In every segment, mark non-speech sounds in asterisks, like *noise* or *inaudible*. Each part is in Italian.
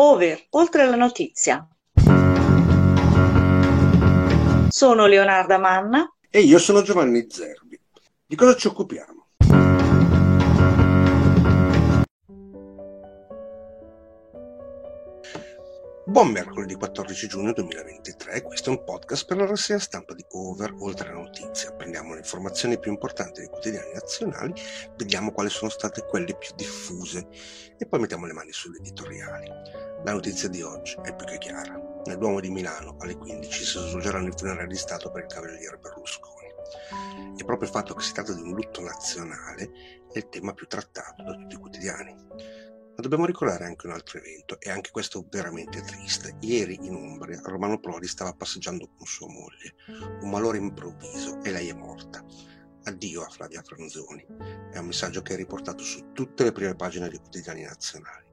Over, oltre la notizia. Sono Leonarda Manna. E io sono Giovanni Zerbi. Di cosa ci occupiamo? Buon mercoledì 14 giugno 2023, questo è un podcast per la rassegna stampa di Over, oltre la notizia. Prendiamo le informazioni più importanti dei quotidiani nazionali, vediamo quali sono state quelle più diffuse e poi mettiamo le mani sulle editoriali. La notizia di oggi è più che chiara. Nel Duomo di Milano alle 15 si svolgeranno i funerali di Stato per il Cavaliere Berlusconi. E proprio il fatto che si tratta di un lutto nazionale è il tema più trattato da tutti i quotidiani ma dobbiamo ricordare anche un altro evento, e anche questo veramente triste. Ieri in Umbria Romano Prodi stava passeggiando con sua moglie. Un malore improvviso e lei è morta. Addio a Flavia Franzoni. È un messaggio che è riportato su tutte le prime pagine dei quotidiani nazionali.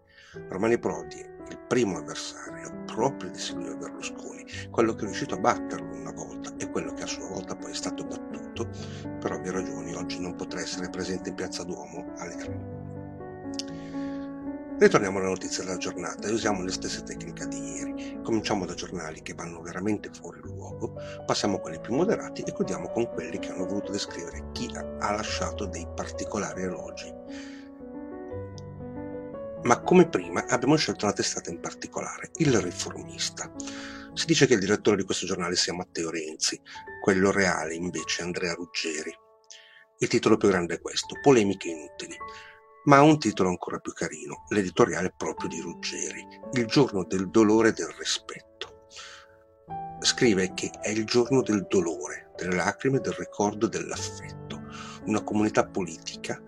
Romano Prodi, il primo avversario proprio di Silvio Berlusconi, quello che è riuscito a batterlo una volta e quello che a sua volta poi è stato battuto, per ovvie ragioni oggi non potrà essere presente in Piazza Duomo alle 3. Ritorniamo alla notizia della giornata e usiamo le stesse tecniche di ieri. Cominciamo da giornali che vanno veramente fuori luogo, passiamo a quelli più moderati e chiudiamo con quelli che hanno voluto descrivere chi ha lasciato dei particolari elogi. Ma come prima abbiamo scelto una testata in particolare, il riformista. Si dice che il direttore di questo giornale sia Matteo Renzi, quello reale invece Andrea Ruggeri. Il titolo più grande è questo, Polemiche inutili ma ha un titolo ancora più carino, l'editoriale proprio di Ruggeri, Il giorno del dolore e del rispetto. Scrive che è il giorno del dolore, delle lacrime, del ricordo, dell'affetto. Una comunità politica,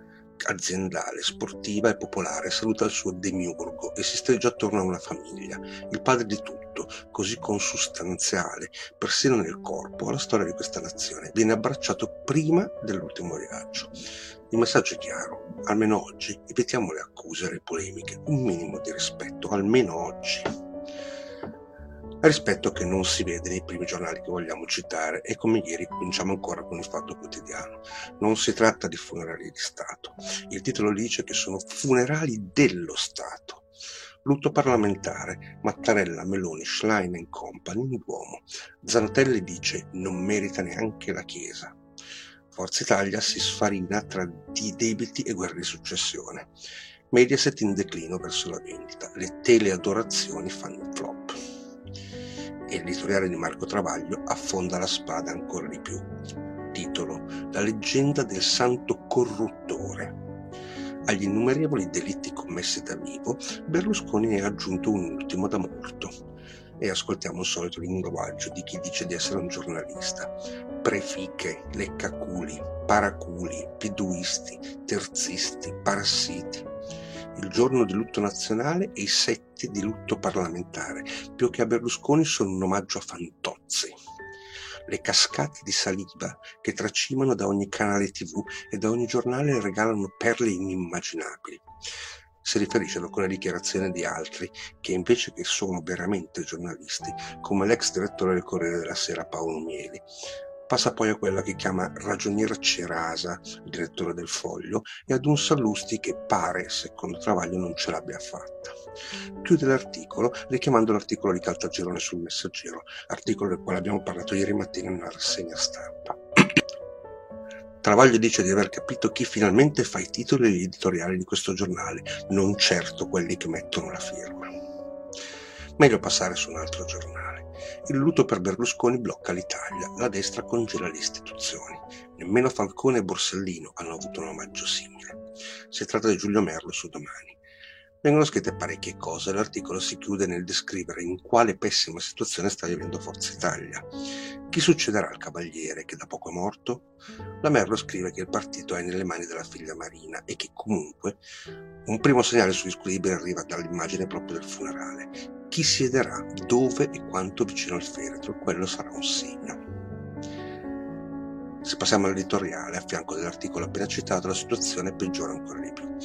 aziendale, sportiva e popolare saluta il suo demiurgo e si streggia attorno a una famiglia, il padre di tutto, così consustanziale, persino nel corpo, alla storia di questa nazione. Viene abbracciato prima dell'ultimo viaggio. Il messaggio è chiaro, almeno oggi evitiamo le accuse le polemiche, un minimo di rispetto, almeno oggi. Rispetto che non si vede nei primi giornali che vogliamo citare e come ieri cominciamo ancora con il Fatto Quotidiano. Non si tratta di funerali di Stato. Il titolo dice che sono funerali dello Stato. Lutto parlamentare, Mattarella, Meloni, Schlein e Company in Duomo. Zanatelli dice non merita neanche la Chiesa. Forza Italia si sfarina tra di debiti e guerre di successione. Mediaset in declino verso la vendita. Le teleadorazioni fanno. E l'editoriale di Marco Travaglio affonda la spada ancora di più. Titolo La leggenda del santo corruttore. Agli innumerevoli delitti commessi da vivo, Berlusconi ne ha aggiunto un ultimo da morto e ascoltiamo il solito linguaggio di chi dice di essere un giornalista. Prefiche, leccaculi, paraculi, piduisti, terzisti, parassiti. Il giorno di lutto nazionale e i sette di lutto parlamentare, più che a Berlusconi sono un omaggio a Fantozzi. Le cascate di saliva che tracimano da ogni canale tv e da ogni giornale regalano perle inimmaginabili si riferisce ad alcune dichiarazioni di altri che invece che sono veramente giornalisti, come l'ex direttore del Corriere della Sera Paolo Mieli. Passa poi a quella che chiama ragionier Cerasa, il direttore del Foglio, e ad un Sallusti che pare, secondo Travaglio, non ce l'abbia fatta. Chiude l'articolo richiamando l'articolo di Caltagirone sul Messaggero, articolo del quale abbiamo parlato ieri mattina in una rassegna stampa. *coughs* Travaglio dice di aver capito chi finalmente fa i titoli e gli editoriali di questo giornale, non certo quelli che mettono la firma. Meglio passare su un altro giornale. Il lutto per Berlusconi blocca l'Italia, la destra congela le istituzioni. Nemmeno Falcone e Borsellino hanno avuto un omaggio simile. Si tratta di Giulio Merlo su domani. Vengono scritte parecchie cose, l'articolo si chiude nel descrivere in quale pessima situazione sta vivendo Forza Italia. Chi succederà al Cavaliere, che da poco è morto? La Merlo scrive che il partito è nelle mani della figlia Marina e che comunque un primo segnale sugli squilibri arriva dall'immagine proprio del funerale. Chi siederà, dove e quanto vicino al feretro, quello sarà un segno. Se passiamo all'editoriale, a fianco dell'articolo appena citato, la situazione peggiora ancora di più.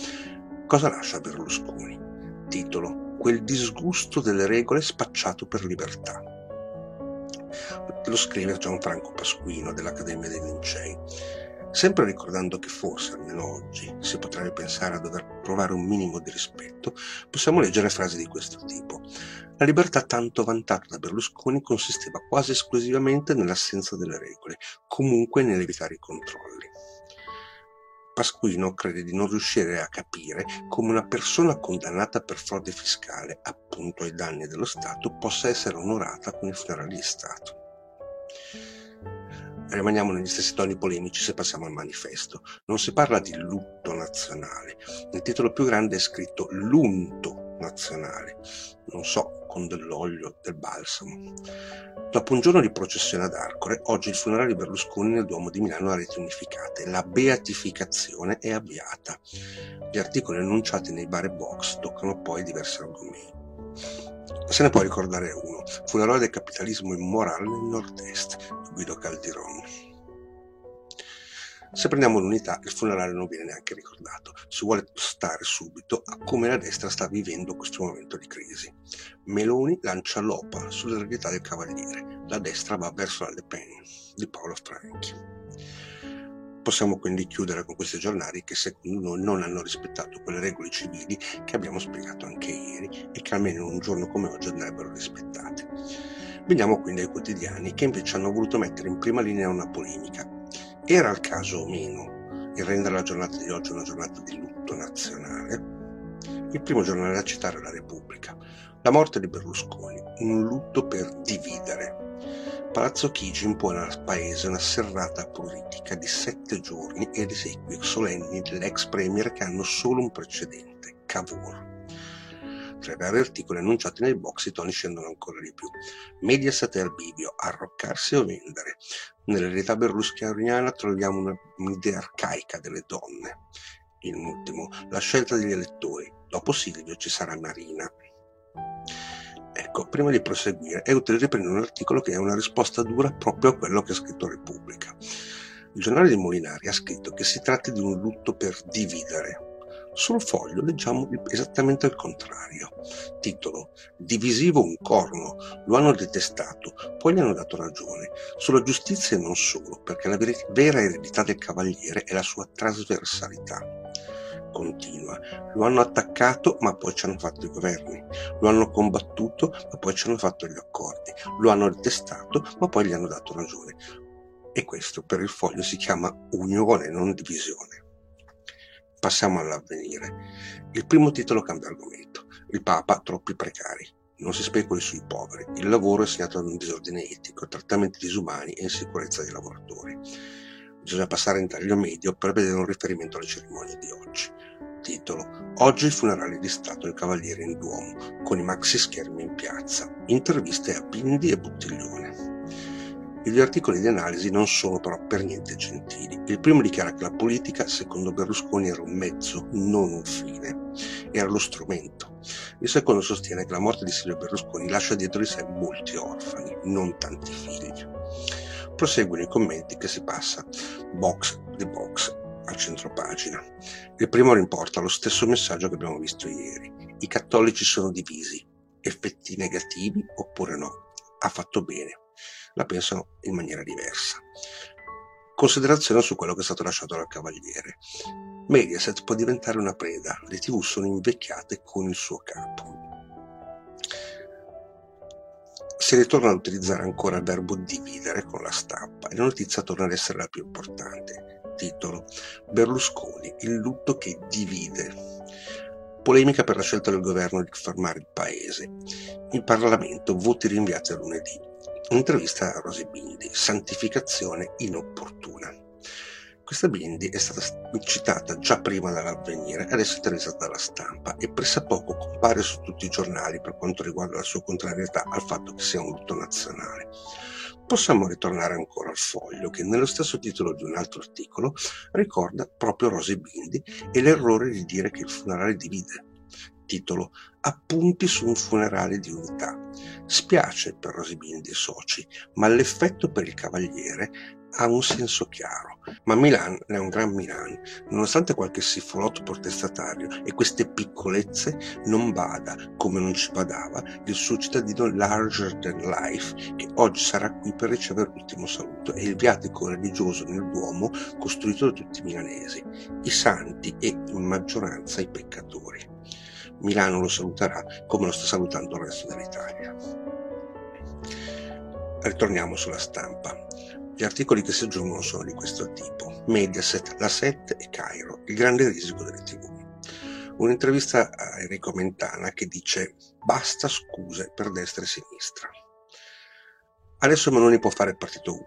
Cosa lascia Berlusconi? Titolo Quel disgusto delle regole spacciato per libertà. Lo scrive Gianfranco Pasquino dell'Accademia dei Lincei, sempre ricordando che forse, almeno oggi, si potrebbe pensare a dover provare un minimo di rispetto, possiamo leggere frasi di questo tipo. La libertà tanto vantata da Berlusconi consisteva quasi esclusivamente nell'assenza delle regole, comunque nell'evitare i controlli. Pasquino crede di non riuscire a capire come una persona condannata per frode fiscale, appunto ai danni dello Stato, possa essere onorata con i funerali di Stato. Rimaniamo negli stessi toni polemici se passiamo al manifesto. Non si parla di lutto nazionale. Nel titolo più grande è scritto l'unto nazionale. Non so, con dell'olio, del balsamo. Dopo un giorno di processione ad Arcore, oggi il funerale di Berlusconi nel Duomo di Milano ha reti unificate. La beatificazione è avviata. Gli articoli annunciati nei bar e box toccano poi diversi argomenti. Se ne può ricordare uno, fu l'eroe del capitalismo immorale nel nord-est, Guido Caldiron. Se prendiamo l'unità, il funerale non viene neanche ricordato. Si vuole stare subito a come la destra sta vivendo questo momento di crisi. Meloni lancia l'OPA sull'eredità del Cavaliere. La destra va verso la Le Pen di Paolo Franchi. Possiamo quindi chiudere con questi giornali che secondo noi non hanno rispettato quelle regole civili che abbiamo spiegato anche ieri e che almeno in un giorno come oggi andrebbero rispettate. Veniamo quindi ai quotidiani che invece hanno voluto mettere in prima linea una polemica era il caso o meno il rendere la giornata di oggi una giornata di lutto nazionale? Il primo giornale a citare è la Repubblica. La morte di Berlusconi, un lutto per dividere. Palazzo Chigi impone al paese una serrata politica di sette giorni ed esequie solenni dell'ex premier che hanno solo un precedente, Cavour. Tra i vari articoli annunciati nei box i toni scendono ancora di più. Mediaset al bivio, arroccarsi o vendere. Nell'eredità berlusconiana troviamo una, un'idea arcaica delle donne. In ultimo, la scelta degli elettori. Dopo Silvio ci sarà Marina. Ecco, prima di proseguire, è utile riprendere un articolo che è una risposta dura proprio a quello che ha scritto Repubblica. Il giornale di Molinari ha scritto che si tratta di un lutto per dividere, sul foglio leggiamo esattamente il contrario. Titolo Divisivo un corno, lo hanno detestato, poi gli hanno dato ragione. Sulla giustizia e non solo, perché la vera eredità del cavaliere è la sua trasversalità. Continua, lo hanno attaccato ma poi ci hanno fatto i governi, lo hanno combattuto ma poi ci hanno fatto gli accordi, lo hanno detestato ma poi gli hanno dato ragione. E questo per il foglio si chiama unione, non divisione. Passiamo all'avvenire. Il primo titolo cambia argomento. Il Papa, troppi precari. Non si speculi sui poveri. Il lavoro è segnato da un disordine etico, trattamenti disumani e insicurezza dei lavoratori. Bisogna passare in taglio medio per vedere un riferimento alle cerimonie di oggi. Titolo Oggi i funerali di Stato del Cavaliere in Duomo, con i maxi schermi in piazza. Interviste a Bindi e Buttiglione. Gli articoli di analisi non sono però per niente gentili. Il primo dichiara che la politica, secondo Berlusconi, era un mezzo, non un fine, era lo strumento. Il secondo sostiene che la morte di Silvio Berlusconi lascia dietro di sé molti orfani, non tanti figli. Proseguono i commenti che si passa box di box al centro pagina. Il primo rimporta lo stesso messaggio che abbiamo visto ieri. I cattolici sono divisi. Effetti negativi oppure no? Ha fatto bene la pensano in maniera diversa. Considerazione su quello che è stato lasciato dal Cavaliere. Mediaset può diventare una preda, le tv sono invecchiate con il suo capo. Si ritorna ad utilizzare ancora il verbo dividere con la stampa e la notizia torna ad essere la più importante. Titolo Berlusconi, il lutto che divide. Polemica per la scelta del governo di fermare il paese. Il Parlamento voti rinviati a lunedì. Un'intervista a Rosy Bindi, santificazione inopportuna. Questa Bindi è stata citata già prima dall'avvenire, adesso è intervistata dalla stampa e pressappoco compare su tutti i giornali per quanto riguarda la sua contrarietà al fatto che sia un lutto nazionale. Possiamo ritornare ancora al foglio che nello stesso titolo di un altro articolo ricorda proprio Rosy Bindi e l'errore di dire che il funerale divide titolo Appunti su un funerale di unità. Spiace per Rosibindi e soci, ma l'effetto per il cavaliere ha un senso chiaro. Ma Milan è un gran Milan, nonostante qualche sifolotto protestatario e queste piccolezze, non bada, come non ci badava, il suo cittadino larger than life, che oggi sarà qui per ricevere l'ultimo saluto e il viatico religioso nel Duomo costruito da tutti i milanesi, i santi e in maggioranza i peccatori. Milano lo saluterà come lo sta salutando il resto dell'Italia. Ritorniamo sulla stampa. Gli articoli che si aggiungono sono di questo tipo. Mediaset, La 7 e Cairo, il grande risico delle tv. Un'intervista a Enrico Mentana che dice basta scuse per destra e sinistra. Adesso Meloni può fare partito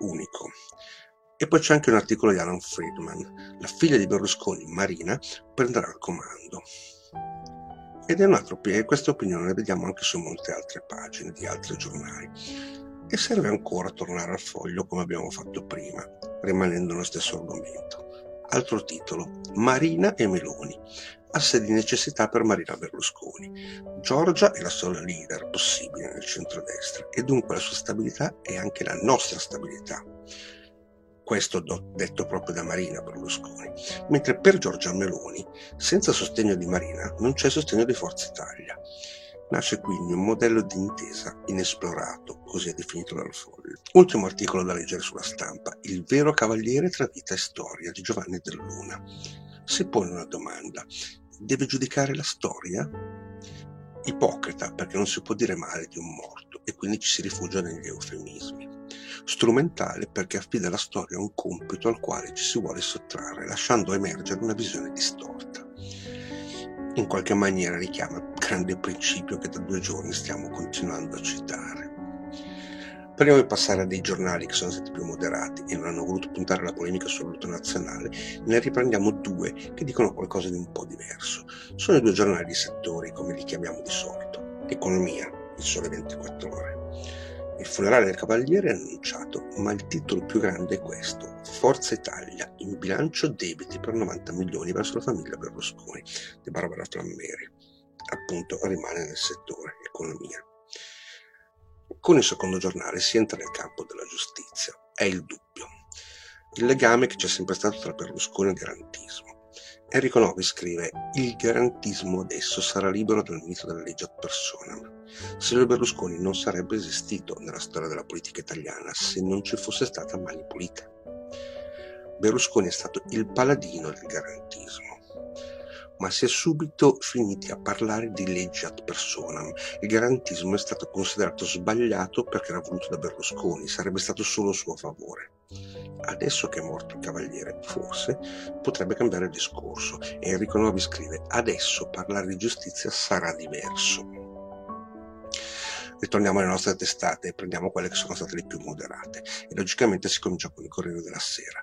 unico. E poi c'è anche un articolo di Alan Friedman. La figlia di Berlusconi, Marina, prenderà il comando. Ed è un altro, questa opinione la vediamo anche su molte altre pagine di altri giornali. E serve ancora tornare al foglio come abbiamo fatto prima, rimanendo nello stesso argomento. Altro titolo, Marina e Meloni, asse di necessità per Marina Berlusconi. Giorgia è la sola leader possibile nel centrodestra e dunque la sua stabilità è anche la nostra stabilità. Questo detto proprio da Marina Berlusconi. Mentre per Giorgia Meloni, senza sostegno di Marina, non c'è sostegno di Forza Italia. Nasce quindi un modello di intesa inesplorato, così è definito dal Foglio. Ultimo articolo da leggere sulla stampa, Il vero cavaliere tra vita e storia di Giovanni Dell'Una si pone una domanda. Deve giudicare la storia? Ipocrita perché non si può dire male di un morto e quindi ci si rifugia negli eufemismi. Strumentale perché affida la storia a un compito al quale ci si vuole sottrarre, lasciando emergere una visione distorta. In qualche maniera richiama il grande principio che da due giorni stiamo continuando a citare. Prima di passare a dei giornali che sono stati più moderati e non hanno voluto puntare la polemica sul lutto nazionale, ne riprendiamo due che dicono qualcosa di un po' diverso. Sono i due giornali di settori, come li chiamiamo di solito. Economia, il sole 24 ore. Il funerale del Cavaliere è annunciato, ma il titolo più grande è questo. Forza Italia, in bilancio debiti per 90 milioni verso la famiglia Berlusconi, di Barbara Flammeri. Appunto rimane nel settore economia. Con il secondo giornale si entra nel campo della giustizia. È il dubbio. Il legame che c'è sempre stato tra Berlusconi e il garantismo. Enrico Novi scrive Il garantismo adesso sarà libero dal mito della legge ad personam. Silvio Berlusconi non sarebbe esistito nella storia della politica italiana se non ci fosse stata Mani Pulite. Berlusconi è stato il paladino del garantismo ma si è subito finiti a parlare di legge ad personam. Il garantismo è stato considerato sbagliato perché era voluto da Berlusconi, sarebbe stato solo a suo favore. Adesso che è morto il cavaliere, forse potrebbe cambiare discorso Enrico Novi scrive adesso parlare di giustizia sarà diverso. Ritorniamo alle nostre testate e prendiamo quelle che sono state le più moderate e logicamente si comincia con il Corriere della Sera.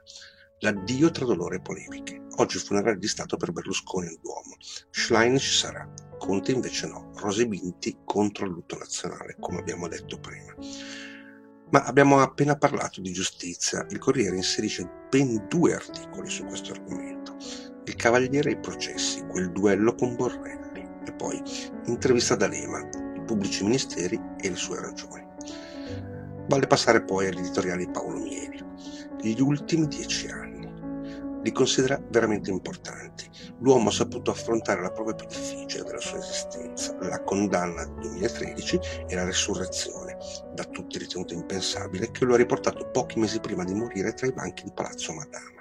L'addio tra dolore e polemiche. Oggi funerale di Stato per Berlusconi e Duomo. Schlein ci sarà, Conte invece no. Rose Binti contro il lutto nazionale, come abbiamo detto prima. Ma abbiamo appena parlato di giustizia. Il Corriere inserisce ben due articoli su questo argomento. Il Cavaliere e i processi, quel duello con Borrelli. E poi intervista da Lema, pubblici ministeri e le sue ragioni. Vale passare poi all'editoriale di Paolo Mieri. Gli ultimi dieci anni li considera veramente importanti. L'uomo ha saputo affrontare la prova più difficile della sua esistenza, la condanna del 2013 e la resurrezione, da tutti ritenuta impensabile, che lo ha riportato pochi mesi prima di morire tra i banchi di Palazzo Madama.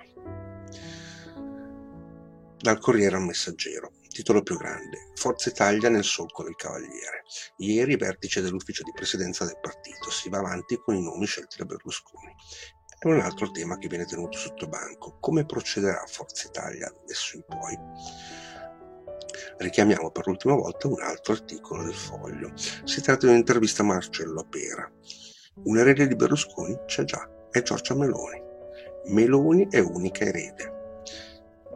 Dal Corriere al Messaggero. Titolo più grande. Forza Italia nel solco del Cavaliere. Ieri vertice dell'ufficio di presidenza del partito. Si va avanti con i nomi scelti da Berlusconi. È un altro tema che viene tenuto sotto banco. Come procederà Forza Italia adesso in poi? Richiamiamo per l'ultima volta un altro articolo del Foglio. Si tratta di un'intervista a Marcello Pera. Un erede di Berlusconi c'è già, è Giorgia Meloni. Meloni è unica erede.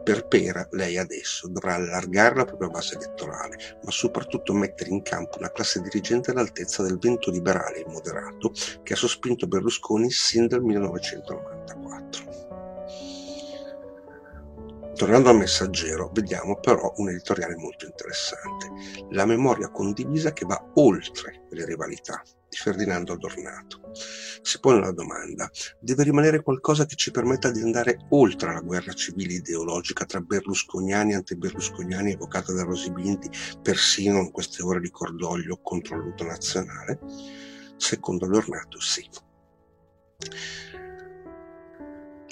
Per Pera lei adesso dovrà allargare la propria base elettorale, ma soprattutto mettere in campo una classe dirigente all'altezza del vento liberale e moderato che ha sospinto Berlusconi sin dal 1994. Tornando al messaggero, vediamo però un editoriale molto interessante, la memoria condivisa che va oltre le rivalità di Ferdinando Adornato. Si pone la domanda, deve rimanere qualcosa che ci permetta di andare oltre la guerra civile ideologica tra berlusconiani e antiberlusconiani evocata da Rosy Binti persino in queste ore di cordoglio contro il lutto nazionale? Secondo Adornato sì.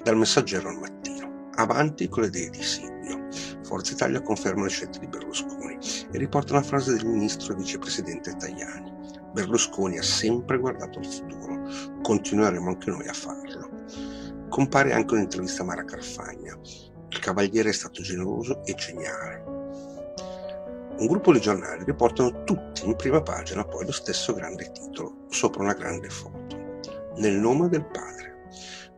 Dal messaggero al mattino. Avanti con le idee di Silvio. Forza Italia conferma le scelte di Berlusconi e riporta una frase del ministro e vicepresidente Tajani. Berlusconi ha sempre guardato al futuro, continueremo anche noi a farlo. Compare anche un'intervista a Mara Carfagna. Il cavaliere è stato generoso e geniale. Un gruppo di giornali riportano tutti in prima pagina poi lo stesso grande titolo, sopra una grande foto. Nel nome del padre.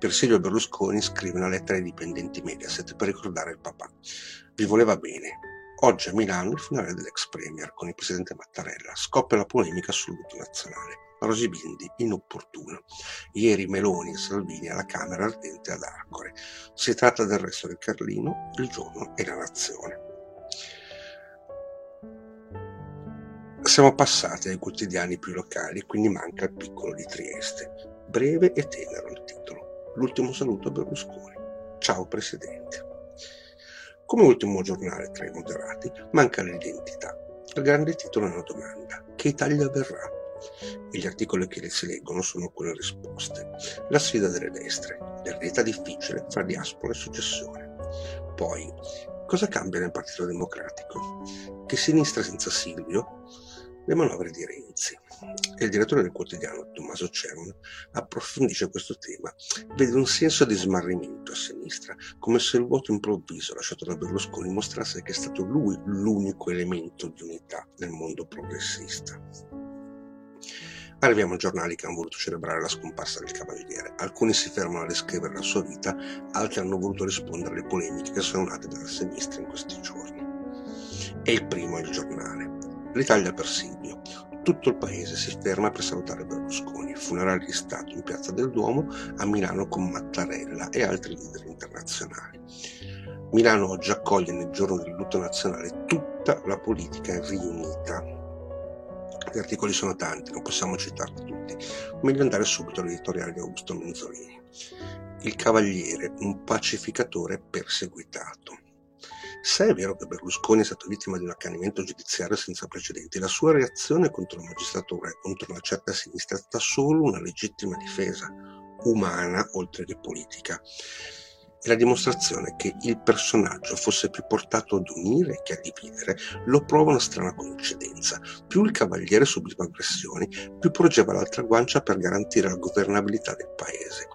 Persilio Berlusconi scrive una lettera ai dipendenti Mediaset per ricordare il papà. Vi voleva bene. Oggi a Milano il funerale dell'ex premier con il presidente Mattarella. Scoppia la polemica sul lutto nazionale. Rosi Bindi inopportuna. Ieri Meloni e Salvini alla Camera ardente ad Arcore. Si tratta del resto del Carlino, il giorno e la nazione. Siamo passati ai quotidiani più locali, quindi manca il piccolo di Trieste. Breve e tenero il titolo. L'ultimo saluto a Berlusconi. Ciao Presidente. Come ultimo giornale tra i moderati manca l'identità. Il grande titolo è una domanda. Che Italia verrà? E gli articoli che si leggono sono quelle risposte. La sfida delle destre, l'eredità difficile fra diaspora e successione. Poi, cosa cambia nel Partito Democratico? Che sinistra senza Silvio? Le manovre di Renzi. Il direttore del quotidiano, Tommaso Cern, approfondisce questo tema. Vede un senso di smarrimento a sinistra, come se il vuoto improvviso lasciato da Berlusconi mostrasse che è stato lui l'unico elemento di unità nel mondo progressista. Arriviamo ai giornali che hanno voluto celebrare la scomparsa del Cavaliere. Alcuni si fermano a descrivere la sua vita, altri hanno voluto rispondere alle polemiche che sono nate dalla sinistra in questi giorni. E il primo è il giornale. L'Italia per Silvio. Tutto il paese si ferma per salutare Berlusconi, funerale di Stato in Piazza del Duomo a Milano con Mattarella e altri leader internazionali. Milano oggi accoglie nel giorno del lutto nazionale tutta la politica riunita. Gli articoli sono tanti, non possiamo citarli tutti. Meglio andare subito all'editoriale di Augusto Menzolini. Il Cavaliere, un pacificatore perseguitato. Se è vero che Berlusconi è stato vittima di un accanimento giudiziario senza precedenti, la sua reazione contro la magistratura e contro una certa sinistra è stata solo una legittima difesa, umana oltre che politica. E la dimostrazione che il personaggio fosse più portato ad unire che a dividere lo prova una strana coincidenza. Più il cavaliere subiva aggressioni, più porgeva l'altra guancia per garantire la governabilità del paese.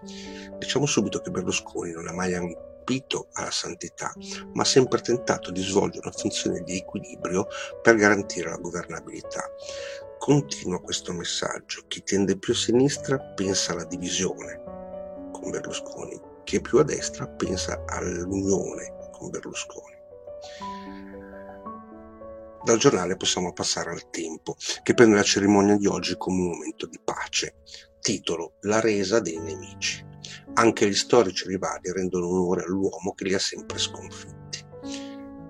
Diciamo subito che Berlusconi non ha mai ambito alla santità, ma sempre tentato di svolgere una funzione di equilibrio per garantire la governabilità. Continua questo messaggio. Chi tende più a sinistra pensa alla divisione con Berlusconi, chi più a destra pensa all'unione con Berlusconi. Dal giornale possiamo passare al tempo, che prende la cerimonia di oggi come un momento di pace. Titolo La resa dei nemici. Anche gli storici rivali rendono onore all'uomo che li ha sempre sconfitti.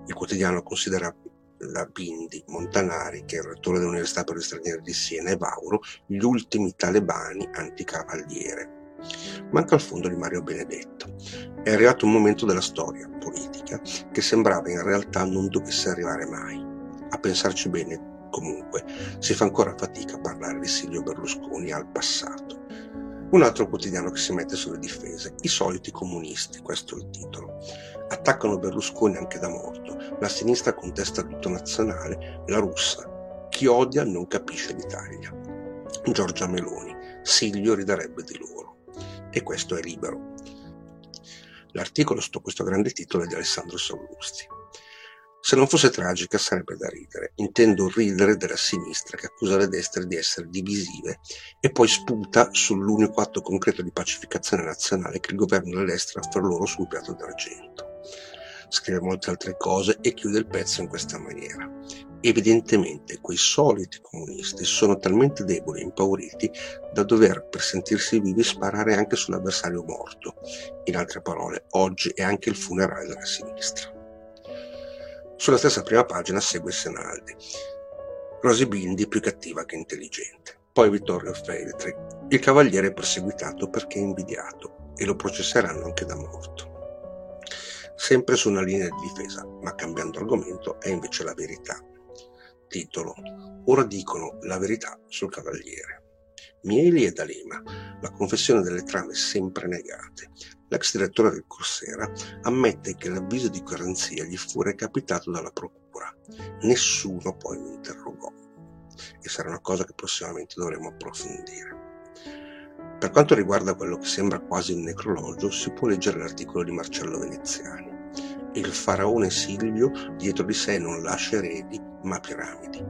Il quotidiano considera la Bindi, Montanari, che è il rettore dell'Università per gli stranieri di Siena, e Vauro gli ultimi talebani anticavaliere. Manca il fondo di Mario Benedetto. È arrivato un momento della storia politica che sembrava in realtà non dovesse arrivare mai. A pensarci bene, comunque, si fa ancora fatica a parlare di Silvio Berlusconi al passato. Un altro quotidiano che si mette sulle difese, i soliti comunisti, questo è il titolo. Attaccano Berlusconi anche da morto, la sinistra contesta il lutto nazionale, la russa. Chi odia non capisce l'Italia. Giorgia Meloni, Silvio ridarebbe di loro. E questo è libero. L'articolo sotto questo grande titolo è di Alessandro Sallusti. Se non fosse tragica sarebbe da ridere. Intendo ridere della sinistra che accusa le destre di essere divisive e poi sputa sull'unico atto concreto di pacificazione nazionale che il governo delle destre ha fra loro su un piatto d'argento. Scrive molte altre cose e chiude il pezzo in questa maniera. Evidentemente quei soliti comunisti sono talmente deboli e impauriti da dover, per sentirsi vivi, sparare anche sull'avversario morto. In altre parole, oggi è anche il funerale della sinistra. Sulla stessa prima pagina segue Senaldi. Rosy Bindi più cattiva che intelligente. Poi Vittorio Feltri. Il cavaliere perseguitato perché invidiato e lo processeranno anche da morto. Sempre su una linea di difesa, ma cambiando argomento, è invece la verità. Titolo. Ora dicono la verità sul cavaliere. Mieli e D'Alema, la confessione delle trame sempre negate. L'ex direttore del Corsera ammette che l'avviso di garanzia gli fu recapitato dalla procura. Nessuno poi mi interrogò e sarà una cosa che prossimamente dovremo approfondire. Per quanto riguarda quello che sembra quasi un necrologio, si può leggere l'articolo di Marcello Veneziani. Il faraone Silvio dietro di sé non lascia eredi, ma piramidi.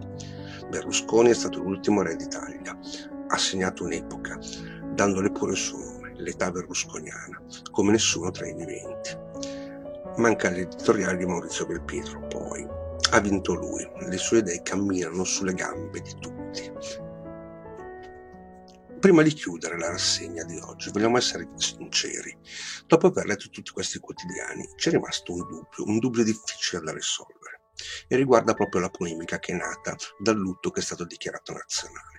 Berlusconi è stato l'ultimo re d'Italia. Ha segnato un'epoca, dandole pure il suo nome, l'età berlusconiana, come nessuno tra i viventi. Manca l'editoriale di Maurizio Belpietro, poi. Ha vinto lui, le sue idee camminano sulle gambe di tutti. Prima di chiudere la rassegna di oggi, vogliamo essere sinceri. Dopo aver letto tutti questi quotidiani, c'è rimasto un dubbio, un dubbio difficile da risolvere, e riguarda proprio la polemica che è nata dal lutto che è stato dichiarato nazionale.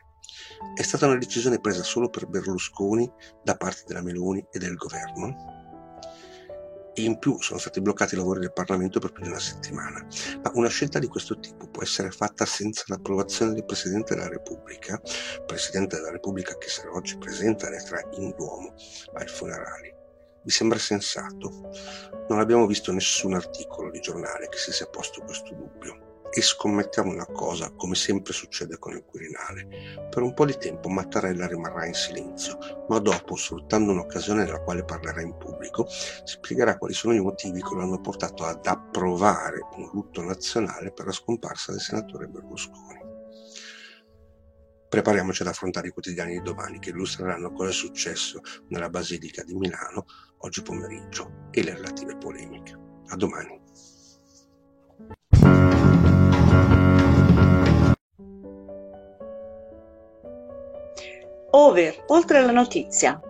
È stata una decisione presa solo per Berlusconi da parte della Meloni e del governo? e in più sono stati bloccati i lavori del Parlamento per più di una settimana. Ma una scelta di questo tipo può essere fatta senza l'approvazione del Presidente della Repubblica, Presidente della Repubblica che sarà oggi presente alle tre in Duomo ai funerali. Vi sembra sensato? Non abbiamo visto nessun articolo di giornale che si sia posto questo dubbio e scommettiamo una cosa, come sempre succede con il Quirinale. Per un po' di tempo Mattarella rimarrà in silenzio, ma dopo, sfruttando un'occasione nella quale parlerà in pubblico, spiegherà quali sono i motivi che lo hanno portato ad approvare un lutto nazionale per la scomparsa del senatore Berlusconi. Prepariamoci ad affrontare i quotidiani di domani che illustreranno cosa è successo nella Basilica di Milano oggi pomeriggio e le relative polemiche. A domani. Over, oltre la notizia.